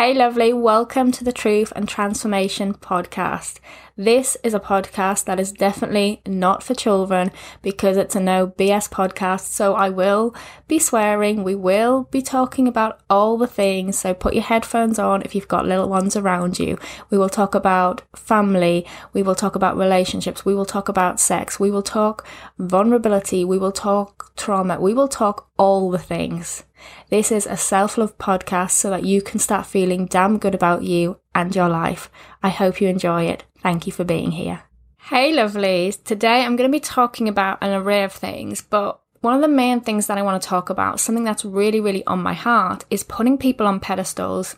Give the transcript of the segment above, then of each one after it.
Hey, lovely, welcome to the Truth and Transformation podcast. This is a podcast that is definitely not for children because it's a no BS podcast. So I will be swearing, we will be talking about all the things. So put your headphones on if you've got little ones around you. We will talk about family, we will talk about relationships, we will talk about sex, we will talk vulnerability, we will talk trauma, we will talk all the things. This is a self love podcast so that you can start feeling damn good about you and your life. I hope you enjoy it. Thank you for being here. Hey, lovelies. Today I'm going to be talking about an array of things, but one of the main things that I want to talk about, something that's really, really on my heart, is putting people on pedestals.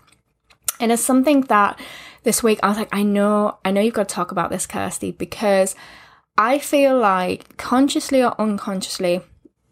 And it's something that this week I was like, I know, I know you've got to talk about this, Kirsty, because I feel like consciously or unconsciously,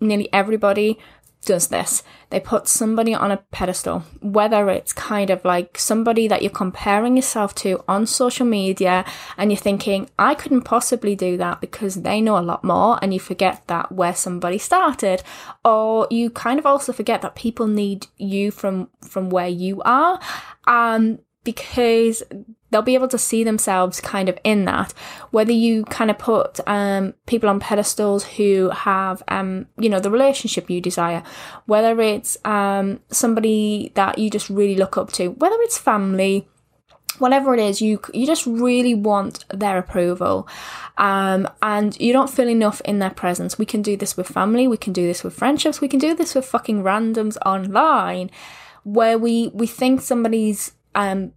nearly everybody does this. They put somebody on a pedestal, whether it's kind of like somebody that you're comparing yourself to on social media and you're thinking, I couldn't possibly do that because they know a lot more, and you forget that where somebody started. Or you kind of also forget that people need you from from where you are. Um because they'll be able to see themselves kind of in that. Whether you kind of put um, people on pedestals who have, um, you know, the relationship you desire, whether it's um, somebody that you just really look up to, whether it's family, whatever it is, you you just really want their approval, um, and you don't feel enough in their presence. We can do this with family, we can do this with friendships, we can do this with fucking randoms online, where we we think somebody's um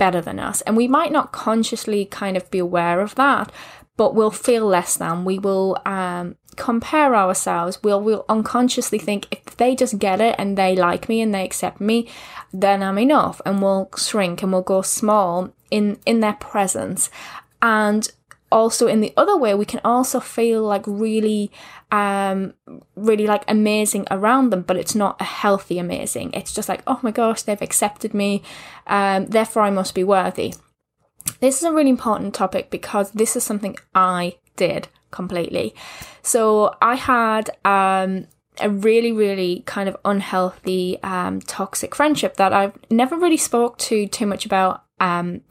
better than us. And we might not consciously kind of be aware of that, but we'll feel less than. We will um, compare ourselves. We'll, we'll unconsciously think if they just get it and they like me and they accept me, then I'm enough. And we'll shrink and we'll go small in, in their presence. And also in the other way, we can also feel like really um, really like amazing around them, but it's not a healthy amazing. It's just like, oh my gosh, they've accepted me, um, therefore I must be worthy. This is a really important topic because this is something I did completely. So I had um, a really, really kind of unhealthy, um, toxic friendship that I've never really spoke to too much about um,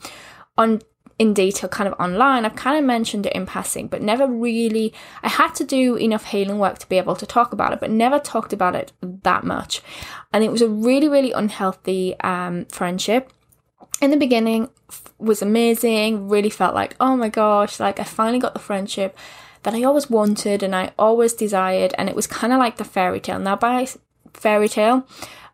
on in detail kind of online. I've kind of mentioned it in passing, but never really. I had to do enough healing work to be able to talk about it, but never talked about it that much. And it was a really, really unhealthy um, friendship. In the beginning, was amazing. Really felt like, oh my gosh, like I finally got the friendship that I always wanted and I always desired, and it was kind of like the fairy tale. Now, by fairy tale,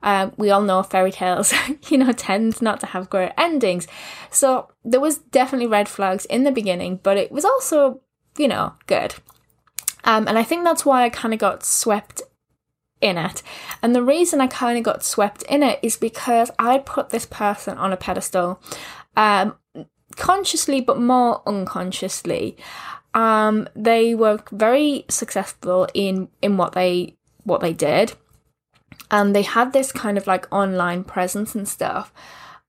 um, we all know fairy tales, you know, tend not to have great endings. So there was definitely red flags in the beginning, but it was also, you know, good. Um, and I think that's why I kind of got swept in it. And the reason I kind of got swept in it is because I put this person on a pedestal, um, consciously but more unconsciously. Um, they were very successful in in what they what they did and they had this kind of like online presence and stuff.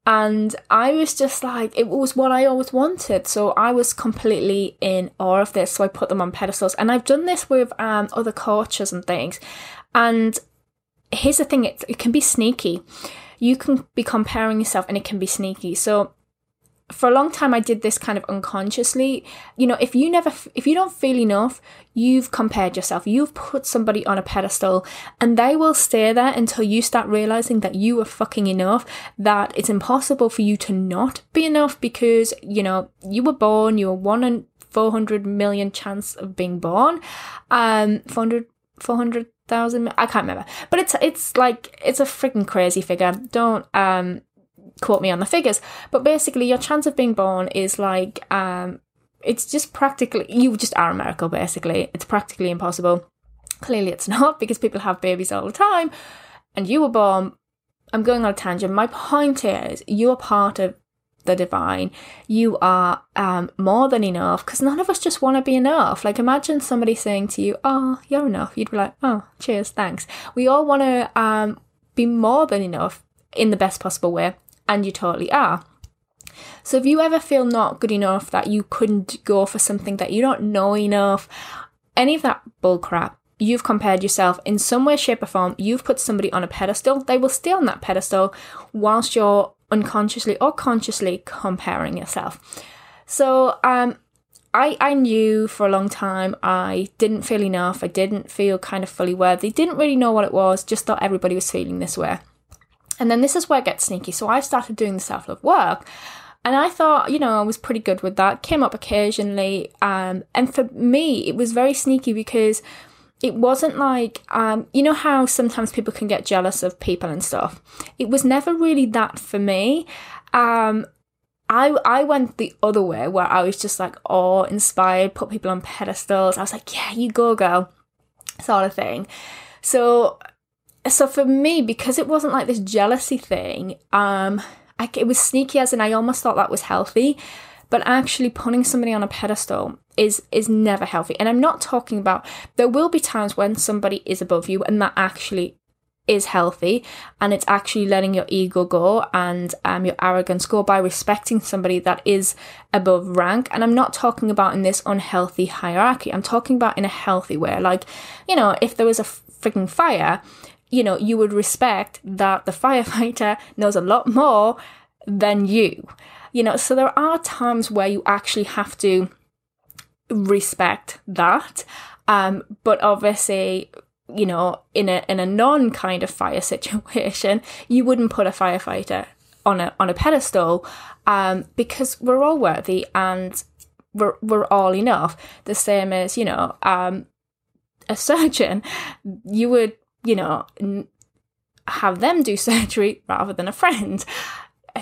And I was just like, it was what I always wanted. So I was completely in awe of this. So I put them on pedestals. And I've done this with um, other coaches and things. And here's the thing it, it can be sneaky. You can be comparing yourself and it can be sneaky. So for a long time I did this kind of unconsciously. You know, if you never if you don't feel enough, you've compared yourself. You've put somebody on a pedestal and they will stay there until you start realizing that you are fucking enough, that it's impossible for you to not be enough because, you know, you were born, you were one in 400 million chance of being born. Um 400 400,000 I can't remember. But it's it's like it's a freaking crazy figure. Don't um quote me on the figures, but basically your chance of being born is like um it's just practically you just are a miracle basically. It's practically impossible. Clearly it's not because people have babies all the time and you were born I'm going on a tangent. My point is you're part of the divine. You are um, more than enough because none of us just want to be enough. Like, imagine somebody saying to you, Oh, you're enough. You'd be like, Oh, cheers, thanks. We all want to um, be more than enough in the best possible way and you totally are. So if you ever feel not good enough that you couldn't go for something that you don't know enough, any of that bullcrap, you've compared yourself in some way, shape, or form, you've put somebody on a pedestal, they will stay on that pedestal whilst you're unconsciously or consciously comparing yourself. So, um, I, I knew for a long time I didn't feel enough. I didn't feel kind of fully worthy. Didn't really know what it was. Just thought everybody was feeling this way. And then this is where it gets sneaky. So I started doing the self love work. And I thought, you know, I was pretty good with that. Came up occasionally. Um, and for me, it was very sneaky because it wasn't like, um, you know, how sometimes people can get jealous of people and stuff. It was never really that for me. Um, I I went the other way where I was just like awe inspired, put people on pedestals. I was like, yeah, you go, girl, sort of thing. So so for me, because it wasn't like this jealousy thing, um, I, it was sneaky as in I almost thought that was healthy, but actually putting somebody on a pedestal is is never healthy. And I'm not talking about there will be times when somebody is above you and that actually is healthy and it's actually letting your ego go and um, your arrogance go by respecting somebody that is above rank. And I'm not talking about in this unhealthy hierarchy. I'm talking about in a healthy way. Like, you know, if there was a freaking fire, you know, you would respect that the firefighter knows a lot more than you. You know, so there are times where you actually have to respect that. Um, but obviously, you know, in a in a non kind of fire situation, you wouldn't put a firefighter on a on a pedestal, um, because we're all worthy and we're we're all enough. The same as you know, um, a surgeon, you would you know, have them do surgery rather than a friend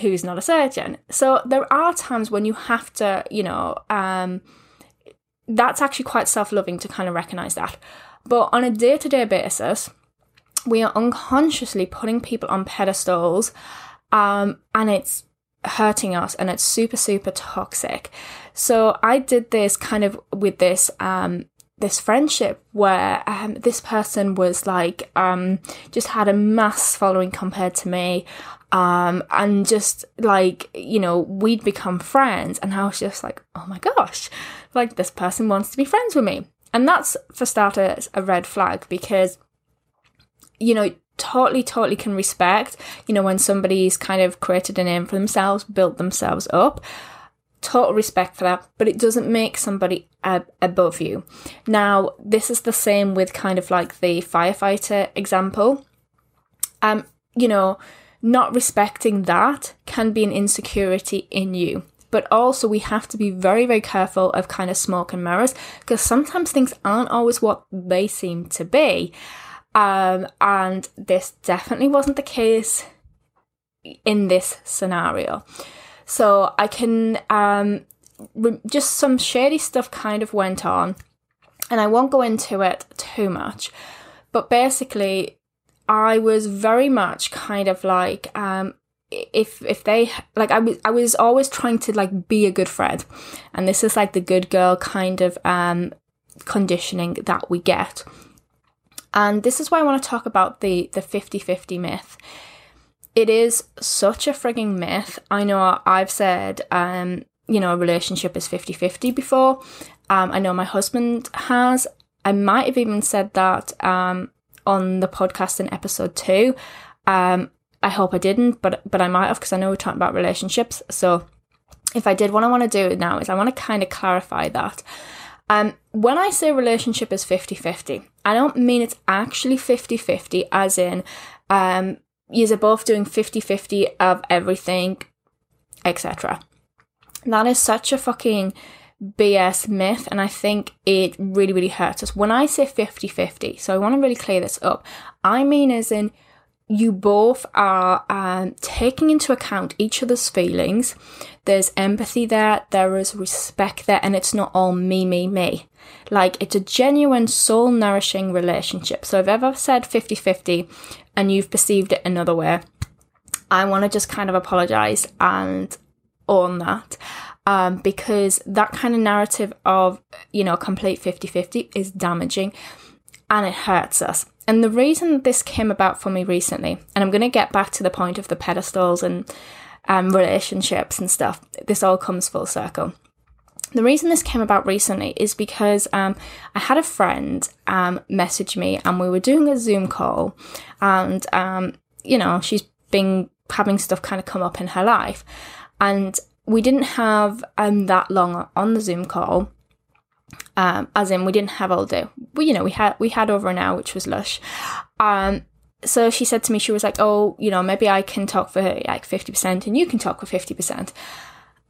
who's not a surgeon. So there are times when you have to, you know, um, that's actually quite self loving to kind of recognize that. But on a day to day basis, we are unconsciously putting people on pedestals um, and it's hurting us and it's super, super toxic. So I did this kind of with this um, this friendship where um, this person was like um, just had a mass following compared to me um, and just like you know we'd become friends and i was just like oh my gosh like this person wants to be friends with me. And that's for starters a red flag because you know totally totally can respect you know when somebody's kind of created a name for themselves built themselves up total respect for that, but it doesn't make somebody ab- above you. Now, this is the same with kind of like the firefighter example. Um, you know, not respecting that can be an insecurity in you. But also, we have to be very, very careful of kind of smoke and mirrors because sometimes things aren't always what they seem to be. Um, and this definitely wasn't the case in this scenario. So I can um, re- just some shady stuff kind of went on, and I won't go into it too much. But basically, I was very much kind of like um, if if they like I was I was always trying to like be a good friend, and this is like the good girl kind of um, conditioning that we get. And this is why I want to talk about the the 50-50 myth it is such a frigging myth. I know I've said, um, you know, a relationship is 50 50 before. Um, I know my husband has. I might have even said that um, on the podcast in episode two. Um, I hope I didn't, but but I might have because I know we're talking about relationships. So if I did, what I want to do now is I want to kind of clarify that. Um, when I say relationship is 50 50, I don't mean it's actually 50 50, as in um, you're both doing 50 50 of everything, etc. That is such a fucking BS myth, and I think it really, really hurts us. When I say 50 50, so I want to really clear this up, I mean as in you both are um, taking into account each other's feelings. There's empathy there, there is respect there, and it's not all me, me, me. Like, it's a genuine, soul nourishing relationship. So, if I've ever said 50 50 and you've perceived it another way, I want to just kind of apologize and own that. Um, because that kind of narrative of, you know, complete 50 50 is damaging and it hurts us. And the reason this came about for me recently, and I'm going to get back to the point of the pedestals and um, relationships and stuff, this all comes full circle. The reason this came about recently is because um, I had a friend um, message me and we were doing a Zoom call, and um, you know, she's been having stuff kind of come up in her life. And we didn't have um, that long on the Zoom call. Um, as in, we didn't have all day. Well, you know, we had we had over an hour, which was lush. Um, so she said to me, she was like, "Oh, you know, maybe I can talk for like fifty percent, and you can talk for fifty percent."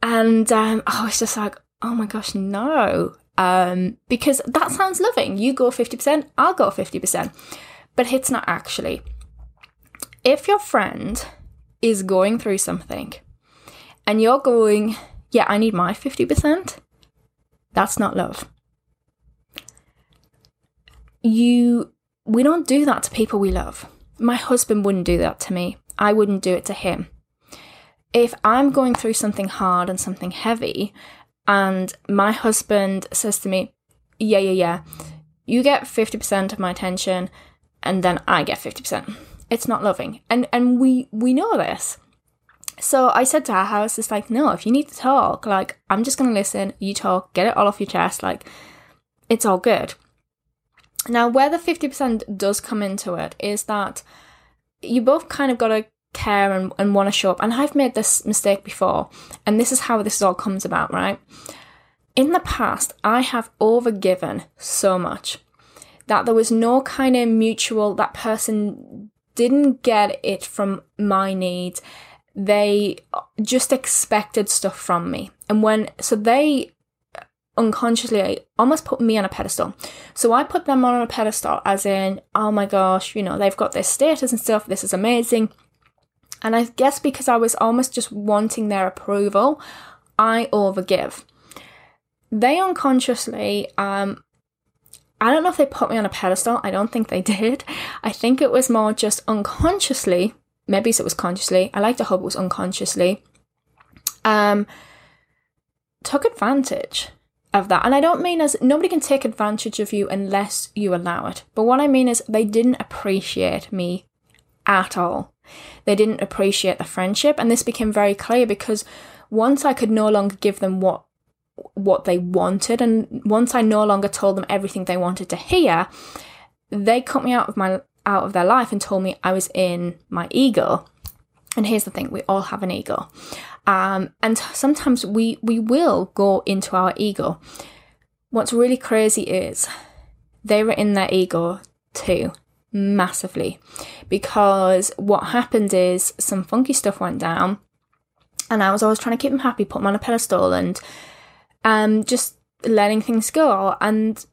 And um, I was just like, "Oh my gosh, no!" Um, because that sounds loving. You go fifty percent, I'll go fifty percent, but it's not actually. If your friend is going through something, and you're going, "Yeah, I need my fifty percent," that's not love. You, we don't do that to people we love my husband wouldn't do that to me. I wouldn't do it to him. If I'm going through something hard and something heavy, and my husband says to me, Yeah, yeah, yeah, you get 50% of my attention, and then I get 50%. It's not loving. And and we we know this. So I said to our house, it's like, no, if you need to talk, like, I'm just gonna listen, you talk, get it all off your chest, like, it's all good. Now, where the 50% does come into it is that you both kind of got to care and, and want to show up. And I've made this mistake before, and this is how this all comes about, right? In the past, I have overgiven so much that there was no kind of mutual, that person didn't get it from my needs. They just expected stuff from me. And when, so they unconsciously almost put me on a pedestal. So I put them on a pedestal as in, oh my gosh, you know, they've got this status and stuff, this is amazing. And I guess because I was almost just wanting their approval, I overgive. They unconsciously, um, I don't know if they put me on a pedestal, I don't think they did. I think it was more just unconsciously, maybe it was consciously, I like to hope it was unconsciously, um, took advantage of that. And I don't mean as nobody can take advantage of you unless you allow it. But what I mean is they didn't appreciate me at all. They didn't appreciate the friendship. And this became very clear because once I could no longer give them what what they wanted and once I no longer told them everything they wanted to hear, they cut me out of my out of their life and told me I was in my ego. And here's the thing, we all have an ego. Um, and sometimes we, we will go into our ego. What's really crazy is they were in their ego too, massively. Because what happened is some funky stuff went down, and I was always trying to keep them happy, put them on a pedestal, and um, just letting things go. And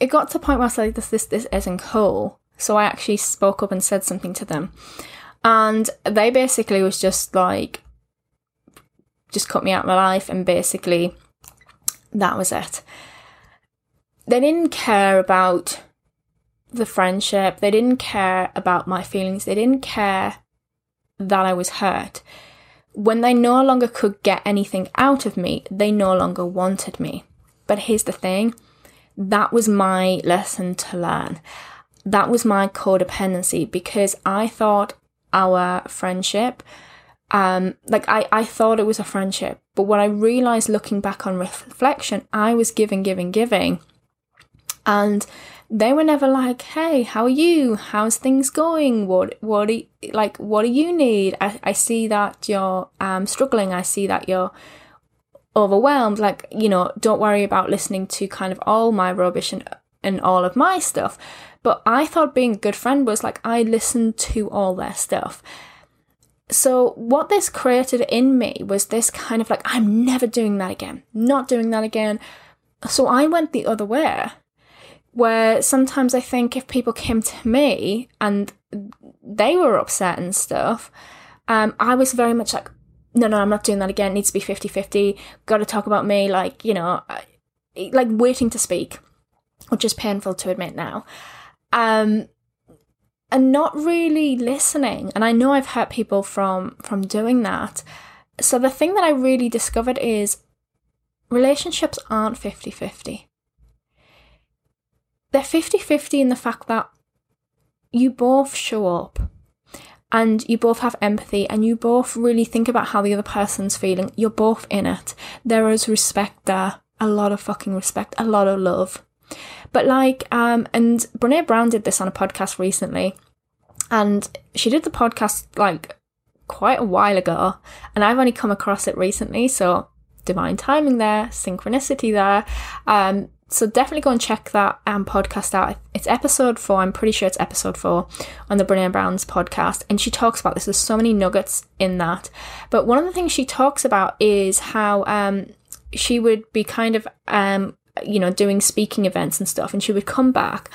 it got to a point where I was like, this, this, this isn't cool. So I actually spoke up and said something to them. And they basically was just like, just cut me out of my life, and basically that was it. They didn't care about the friendship, they didn't care about my feelings, they didn't care that I was hurt. When they no longer could get anything out of me, they no longer wanted me. But here's the thing that was my lesson to learn. That was my codependency because I thought our friendship um, like I, I thought it was a friendship, but what I realized looking back on reflection, I was giving, giving, giving. And they were never like, "Hey, how are you? How's things going? What what do you, like what do you need? I, I see that you're um struggling. I see that you're overwhelmed. Like you know, don't worry about listening to kind of all my rubbish and and all of my stuff. But I thought being a good friend was like I listened to all their stuff. So, what this created in me was this kind of like, I'm never doing that again, not doing that again. So, I went the other way, where sometimes I think if people came to me and they were upset and stuff, um, I was very much like, no, no, I'm not doing that again. It needs to be 50 50. Got to talk about me, like, you know, like waiting to speak, which is painful to admit now. Um, and not really listening. And I know I've hurt people from from doing that. So the thing that I really discovered is relationships aren't 50-50. They're 50-50 in the fact that you both show up and you both have empathy and you both really think about how the other person's feeling. You're both in it. There is respect there. A lot of fucking respect, a lot of love. But like, um, and Brene Brown did this on a podcast recently, and she did the podcast like quite a while ago, and I've only come across it recently, so divine timing there, synchronicity there. Um, so definitely go and check that um, podcast out. It's episode four. I'm pretty sure it's episode four on the Brené Brown's podcast, and she talks about this. There's so many nuggets in that, but one of the things she talks about is how um, she would be kind of um, you know doing speaking events and stuff, and she would come back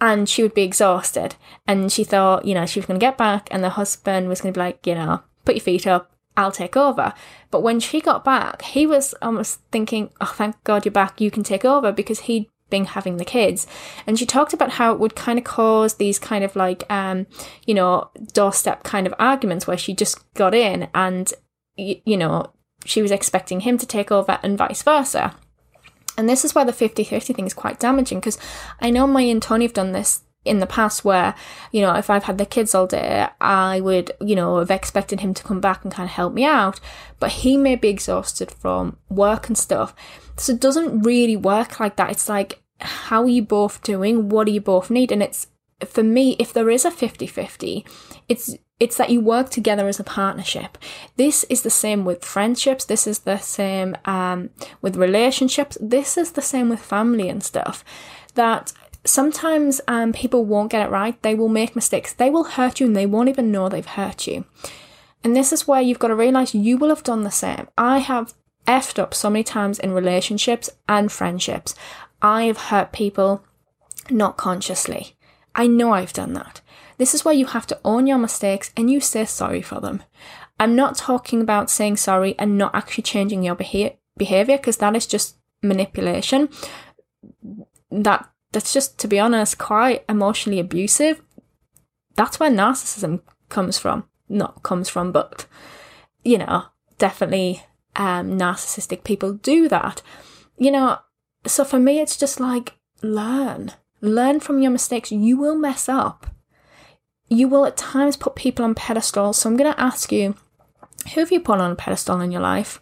and she would be exhausted, and she thought you know she was going to get back, and the husband was going to be like you know put your feet up, I'll take over. But when she got back, he was almost thinking, oh, thank God you're back, you can take over because he'd been having the kids. And she talked about how it would kind of cause these kind of like, um, you know, doorstep kind of arguments where she just got in and, y- you know, she was expecting him to take over and vice versa. And this is why the 50 50 thing is quite damaging because I know my and Tony have done this in the past where, you know, if I've had the kids all day, I would, you know, have expected him to come back and kind of help me out. But he may be exhausted from work and stuff. So it doesn't really work like that. It's like, how are you both doing? What do you both need? And it's, for me, if there is a 50 50, it's, it's that you work together as a partnership. This is the same with friendships. This is the same um, with relationships. This is the same with family and stuff. That sometimes um, people won't get it right. They will make mistakes. They will hurt you and they won't even know they've hurt you. And this is where you've got to realize you will have done the same. I have effed up so many times in relationships and friendships. I have hurt people not consciously. I know I've done that. This is where you have to own your mistakes and you say sorry for them. I'm not talking about saying sorry and not actually changing your behavior because that is just manipulation. That that's just, to be honest, quite emotionally abusive. That's where narcissism comes from. Not comes from, but, you know, definitely um, narcissistic people do that. You know, so for me, it's just like learn. Learn from your mistakes. You will mess up. You will at times put people on pedestals. So I'm going to ask you who have you put on a pedestal in your life?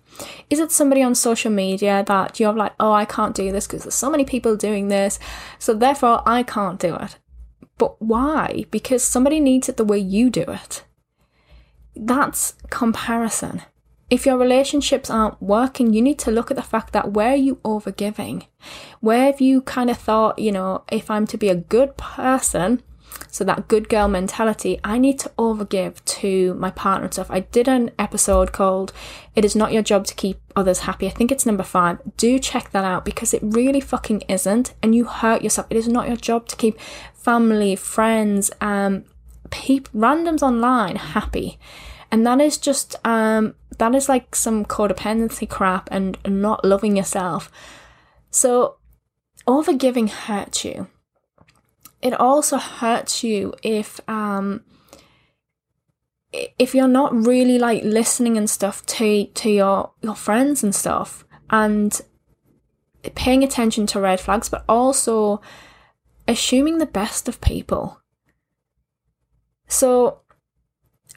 Is it somebody on social media that you're like, oh, I can't do this because there's so many people doing this, so therefore I can't do it? But why? Because somebody needs it the way you do it. That's comparison. If your relationships aren't working, you need to look at the fact that where are you overgiving? Where have you kind of thought, you know, if I'm to be a good person, so that good girl mentality, I need to overgive to my partner and stuff. I did an episode called It Is Not Your Job to Keep Others Happy. I think it's number five. Do check that out because it really fucking isn't. And you hurt yourself. It is not your job to keep family, friends, um, people, randoms online happy. And that is just, um, that is like some codependency crap and not loving yourself. So, overgiving hurts you it also hurts you if um if you're not really like listening and stuff to to your your friends and stuff and paying attention to red flags but also assuming the best of people. So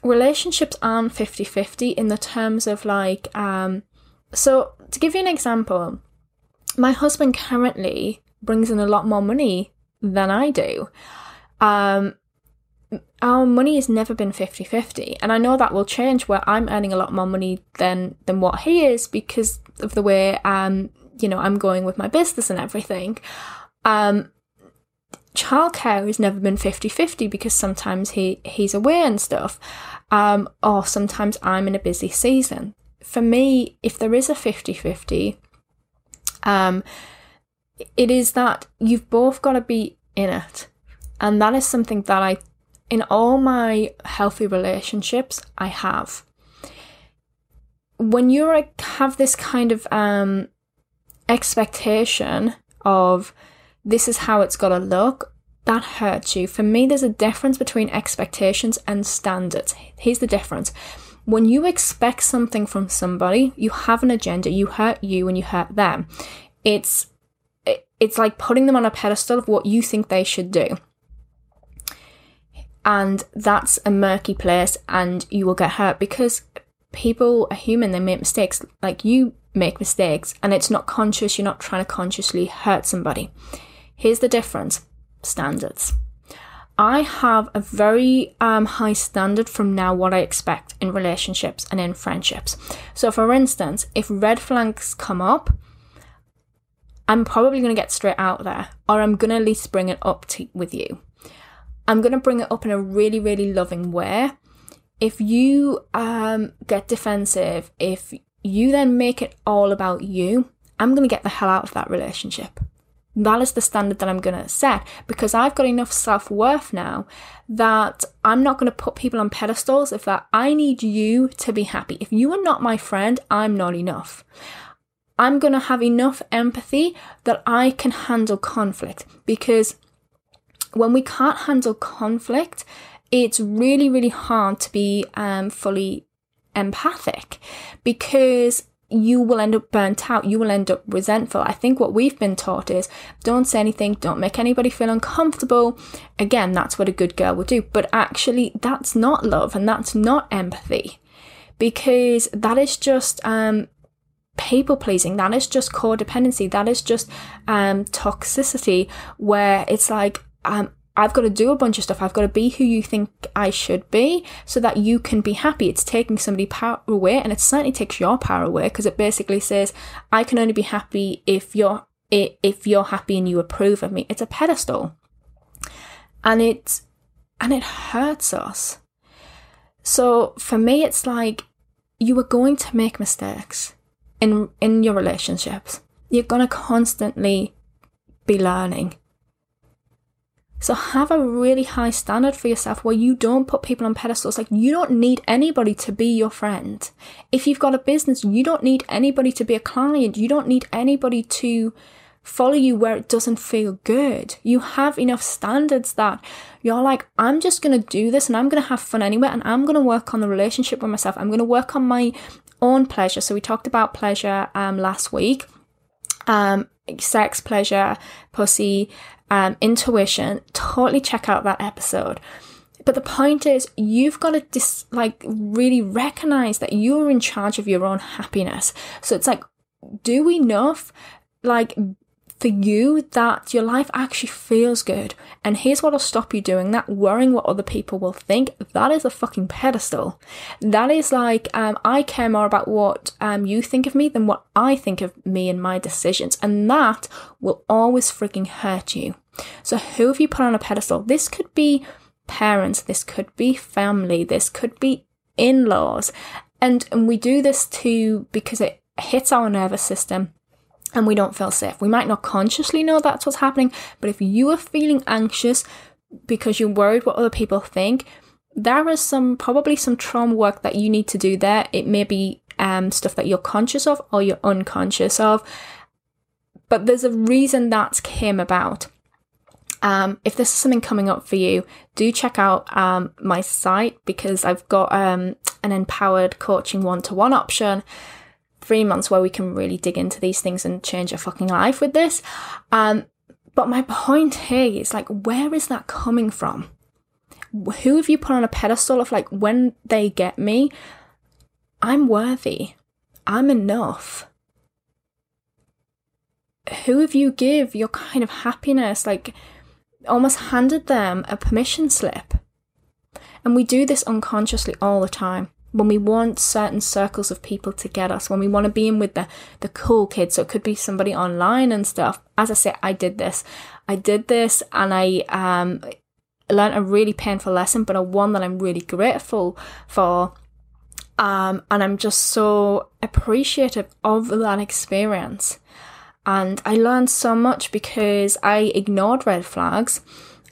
relationships aren't 50-50 in the terms of like um so to give you an example my husband currently brings in a lot more money than I do. Um, our money has never been 50-50 and i know that will change where i'm earning a lot more money than than what he is because of the way um you know i'm going with my business and everything um childcare has never been 50-50 because sometimes he he's away and stuff um or sometimes i'm in a busy season for me if there is a 50-50 um it is that you've both got to be in it. And that is something that I, in all my healthy relationships, I have. When you have this kind of um, expectation of this is how it's got to look, that hurts you. For me, there's a difference between expectations and standards. Here's the difference. When you expect something from somebody, you have an agenda, you hurt you and you hurt them. It's it's like putting them on a pedestal of what you think they should do. And that's a murky place, and you will get hurt because people are human, they make mistakes. Like you make mistakes, and it's not conscious, you're not trying to consciously hurt somebody. Here's the difference standards. I have a very um, high standard from now what I expect in relationships and in friendships. So, for instance, if red flags come up, I'm probably going to get straight out there, or I'm going to at least bring it up to, with you. I'm going to bring it up in a really, really loving way. If you um, get defensive, if you then make it all about you, I'm going to get the hell out of that relationship. That is the standard that I'm going to set because I've got enough self worth now that I'm not going to put people on pedestals if that I need you to be happy. If you are not my friend, I'm not enough. I'm going to have enough empathy that I can handle conflict because when we can't handle conflict, it's really, really hard to be um, fully empathic because you will end up burnt out. You will end up resentful. I think what we've been taught is don't say anything, don't make anybody feel uncomfortable. Again, that's what a good girl would do. But actually, that's not love and that's not empathy because that is just um, people pleasing. That is just codependency. That is just um, toxicity where it's like, um, I've got to do a bunch of stuff. I've got to be who you think I should be so that you can be happy. It's taking somebody power away and it certainly takes your power away because it basically says I can only be happy if you're if you're happy and you approve of me. It's a pedestal. And it and it hurts us. So for me it's like you are going to make mistakes in in your relationships. You're going to constantly be learning. So have a really high standard for yourself where you don't put people on pedestals. Like you don't need anybody to be your friend. If you've got a business, you don't need anybody to be a client. You don't need anybody to follow you where it doesn't feel good. You have enough standards that you're like, I'm just going to do this and I'm going to have fun anyway. And I'm going to work on the relationship with myself. I'm going to work on my own pleasure. So we talked about pleasure um, last week. Um, sex, pleasure, pussy, um, intuition. Totally check out that episode. But the point is, you've got to dis- like really recognize that you're in charge of your own happiness. So it's like, do enough, like for you that your life actually feels good. And here's what'll stop you doing that worrying what other people will think. That is a fucking pedestal. That is like, um, I care more about what um, you think of me than what I think of me and my decisions. And that will always freaking hurt you. So, who have you put on a pedestal? This could be parents, this could be family, this could be in laws. And, and we do this too because it hits our nervous system and we don't feel safe. We might not consciously know that's what's happening, but if you are feeling anxious because you're worried what other people think, there is some probably some trauma work that you need to do there. It may be um, stuff that you're conscious of or you're unconscious of, but there's a reason that came about. Um, if this is something coming up for you, do check out um, my site because I've got um, an empowered coaching one to one option three months where we can really dig into these things and change your fucking life with this. Um, but my point here is like, where is that coming from? Who have you put on a pedestal of like, when they get me, I'm worthy, I'm enough? Who have you give your kind of happiness, like almost handed them a permission slip? And we do this unconsciously all the time when we want certain circles of people to get us, when we want to be in with the, the cool kids. So it could be somebody online and stuff. As I said, I did this. I did this and I um, learned a really painful lesson, but a one that I'm really grateful for. Um, and I'm just so appreciative of that experience. And I learned so much because I ignored red flags.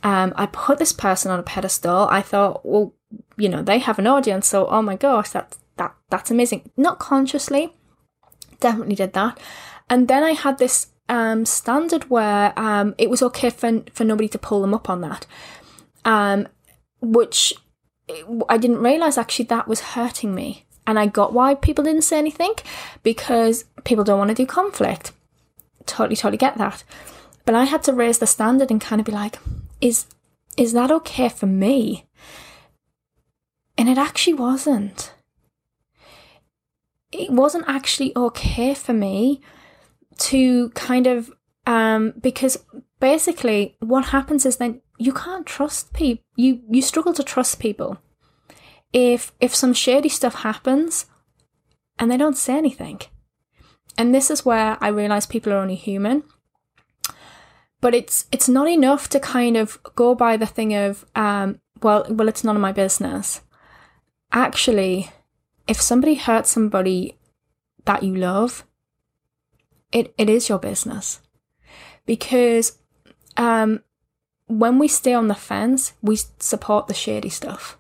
Um, I put this person on a pedestal. I thought, well, you know they have an audience so oh my gosh that that that's amazing. Not consciously definitely did that. And then i had this um, standard where um, it was okay for, for nobody to pull them up on that um, which i didn't realize actually that was hurting me. And i got why people didn't say anything because people don't want to do conflict. Totally totally get that. But i had to raise the standard and kind of be like is is that okay for me and it actually wasn't. It wasn't actually okay for me to kind of, um, because basically what happens is then you can't trust people. You you struggle to trust people. If if some shady stuff happens and they don't say anything. And this is where I realize people are only human. But it's it's not enough to kind of go by the thing of um, well well it's none of my business. Actually, if somebody hurts somebody that you love, it, it is your business. Because um, when we stay on the fence, we support the shady stuff.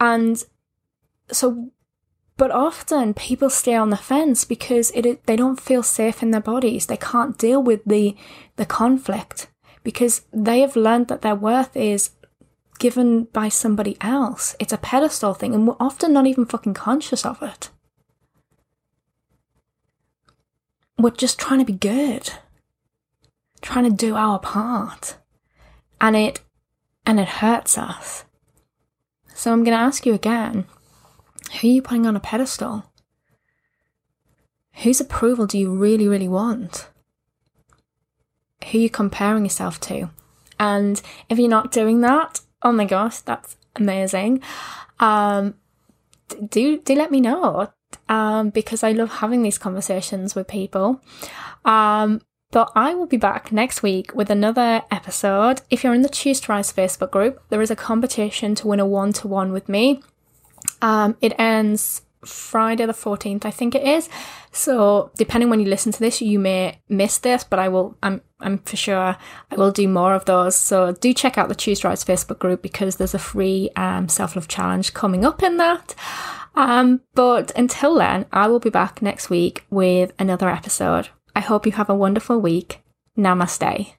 And so, but often people stay on the fence because it, they don't feel safe in their bodies. They can't deal with the, the conflict because they have learned that their worth is given by somebody else. It's a pedestal thing, and we're often not even fucking conscious of it. We're just trying to be good, trying to do our part, and it and it hurts us. So I'm going to ask you again: Who are you putting on a pedestal? Whose approval do you really, really want? Who are you comparing yourself to? And if you're not doing that, oh my gosh, that's amazing. Um, do do let me know um, because I love having these conversations with people. Um, but I will be back next week with another episode. If you're in the Choose to Rise Facebook group, there is a competition to win a one to one with me. Um, it ends Friday the 14th, I think it is. So depending when you listen to this, you may miss this, but I will I'm I'm for sure I will do more of those. So do check out the Choose Rise Facebook group because there's a free um, self-love challenge coming up in that. Um, but until then, I will be back next week with another episode. I hope you have a wonderful week. Namaste.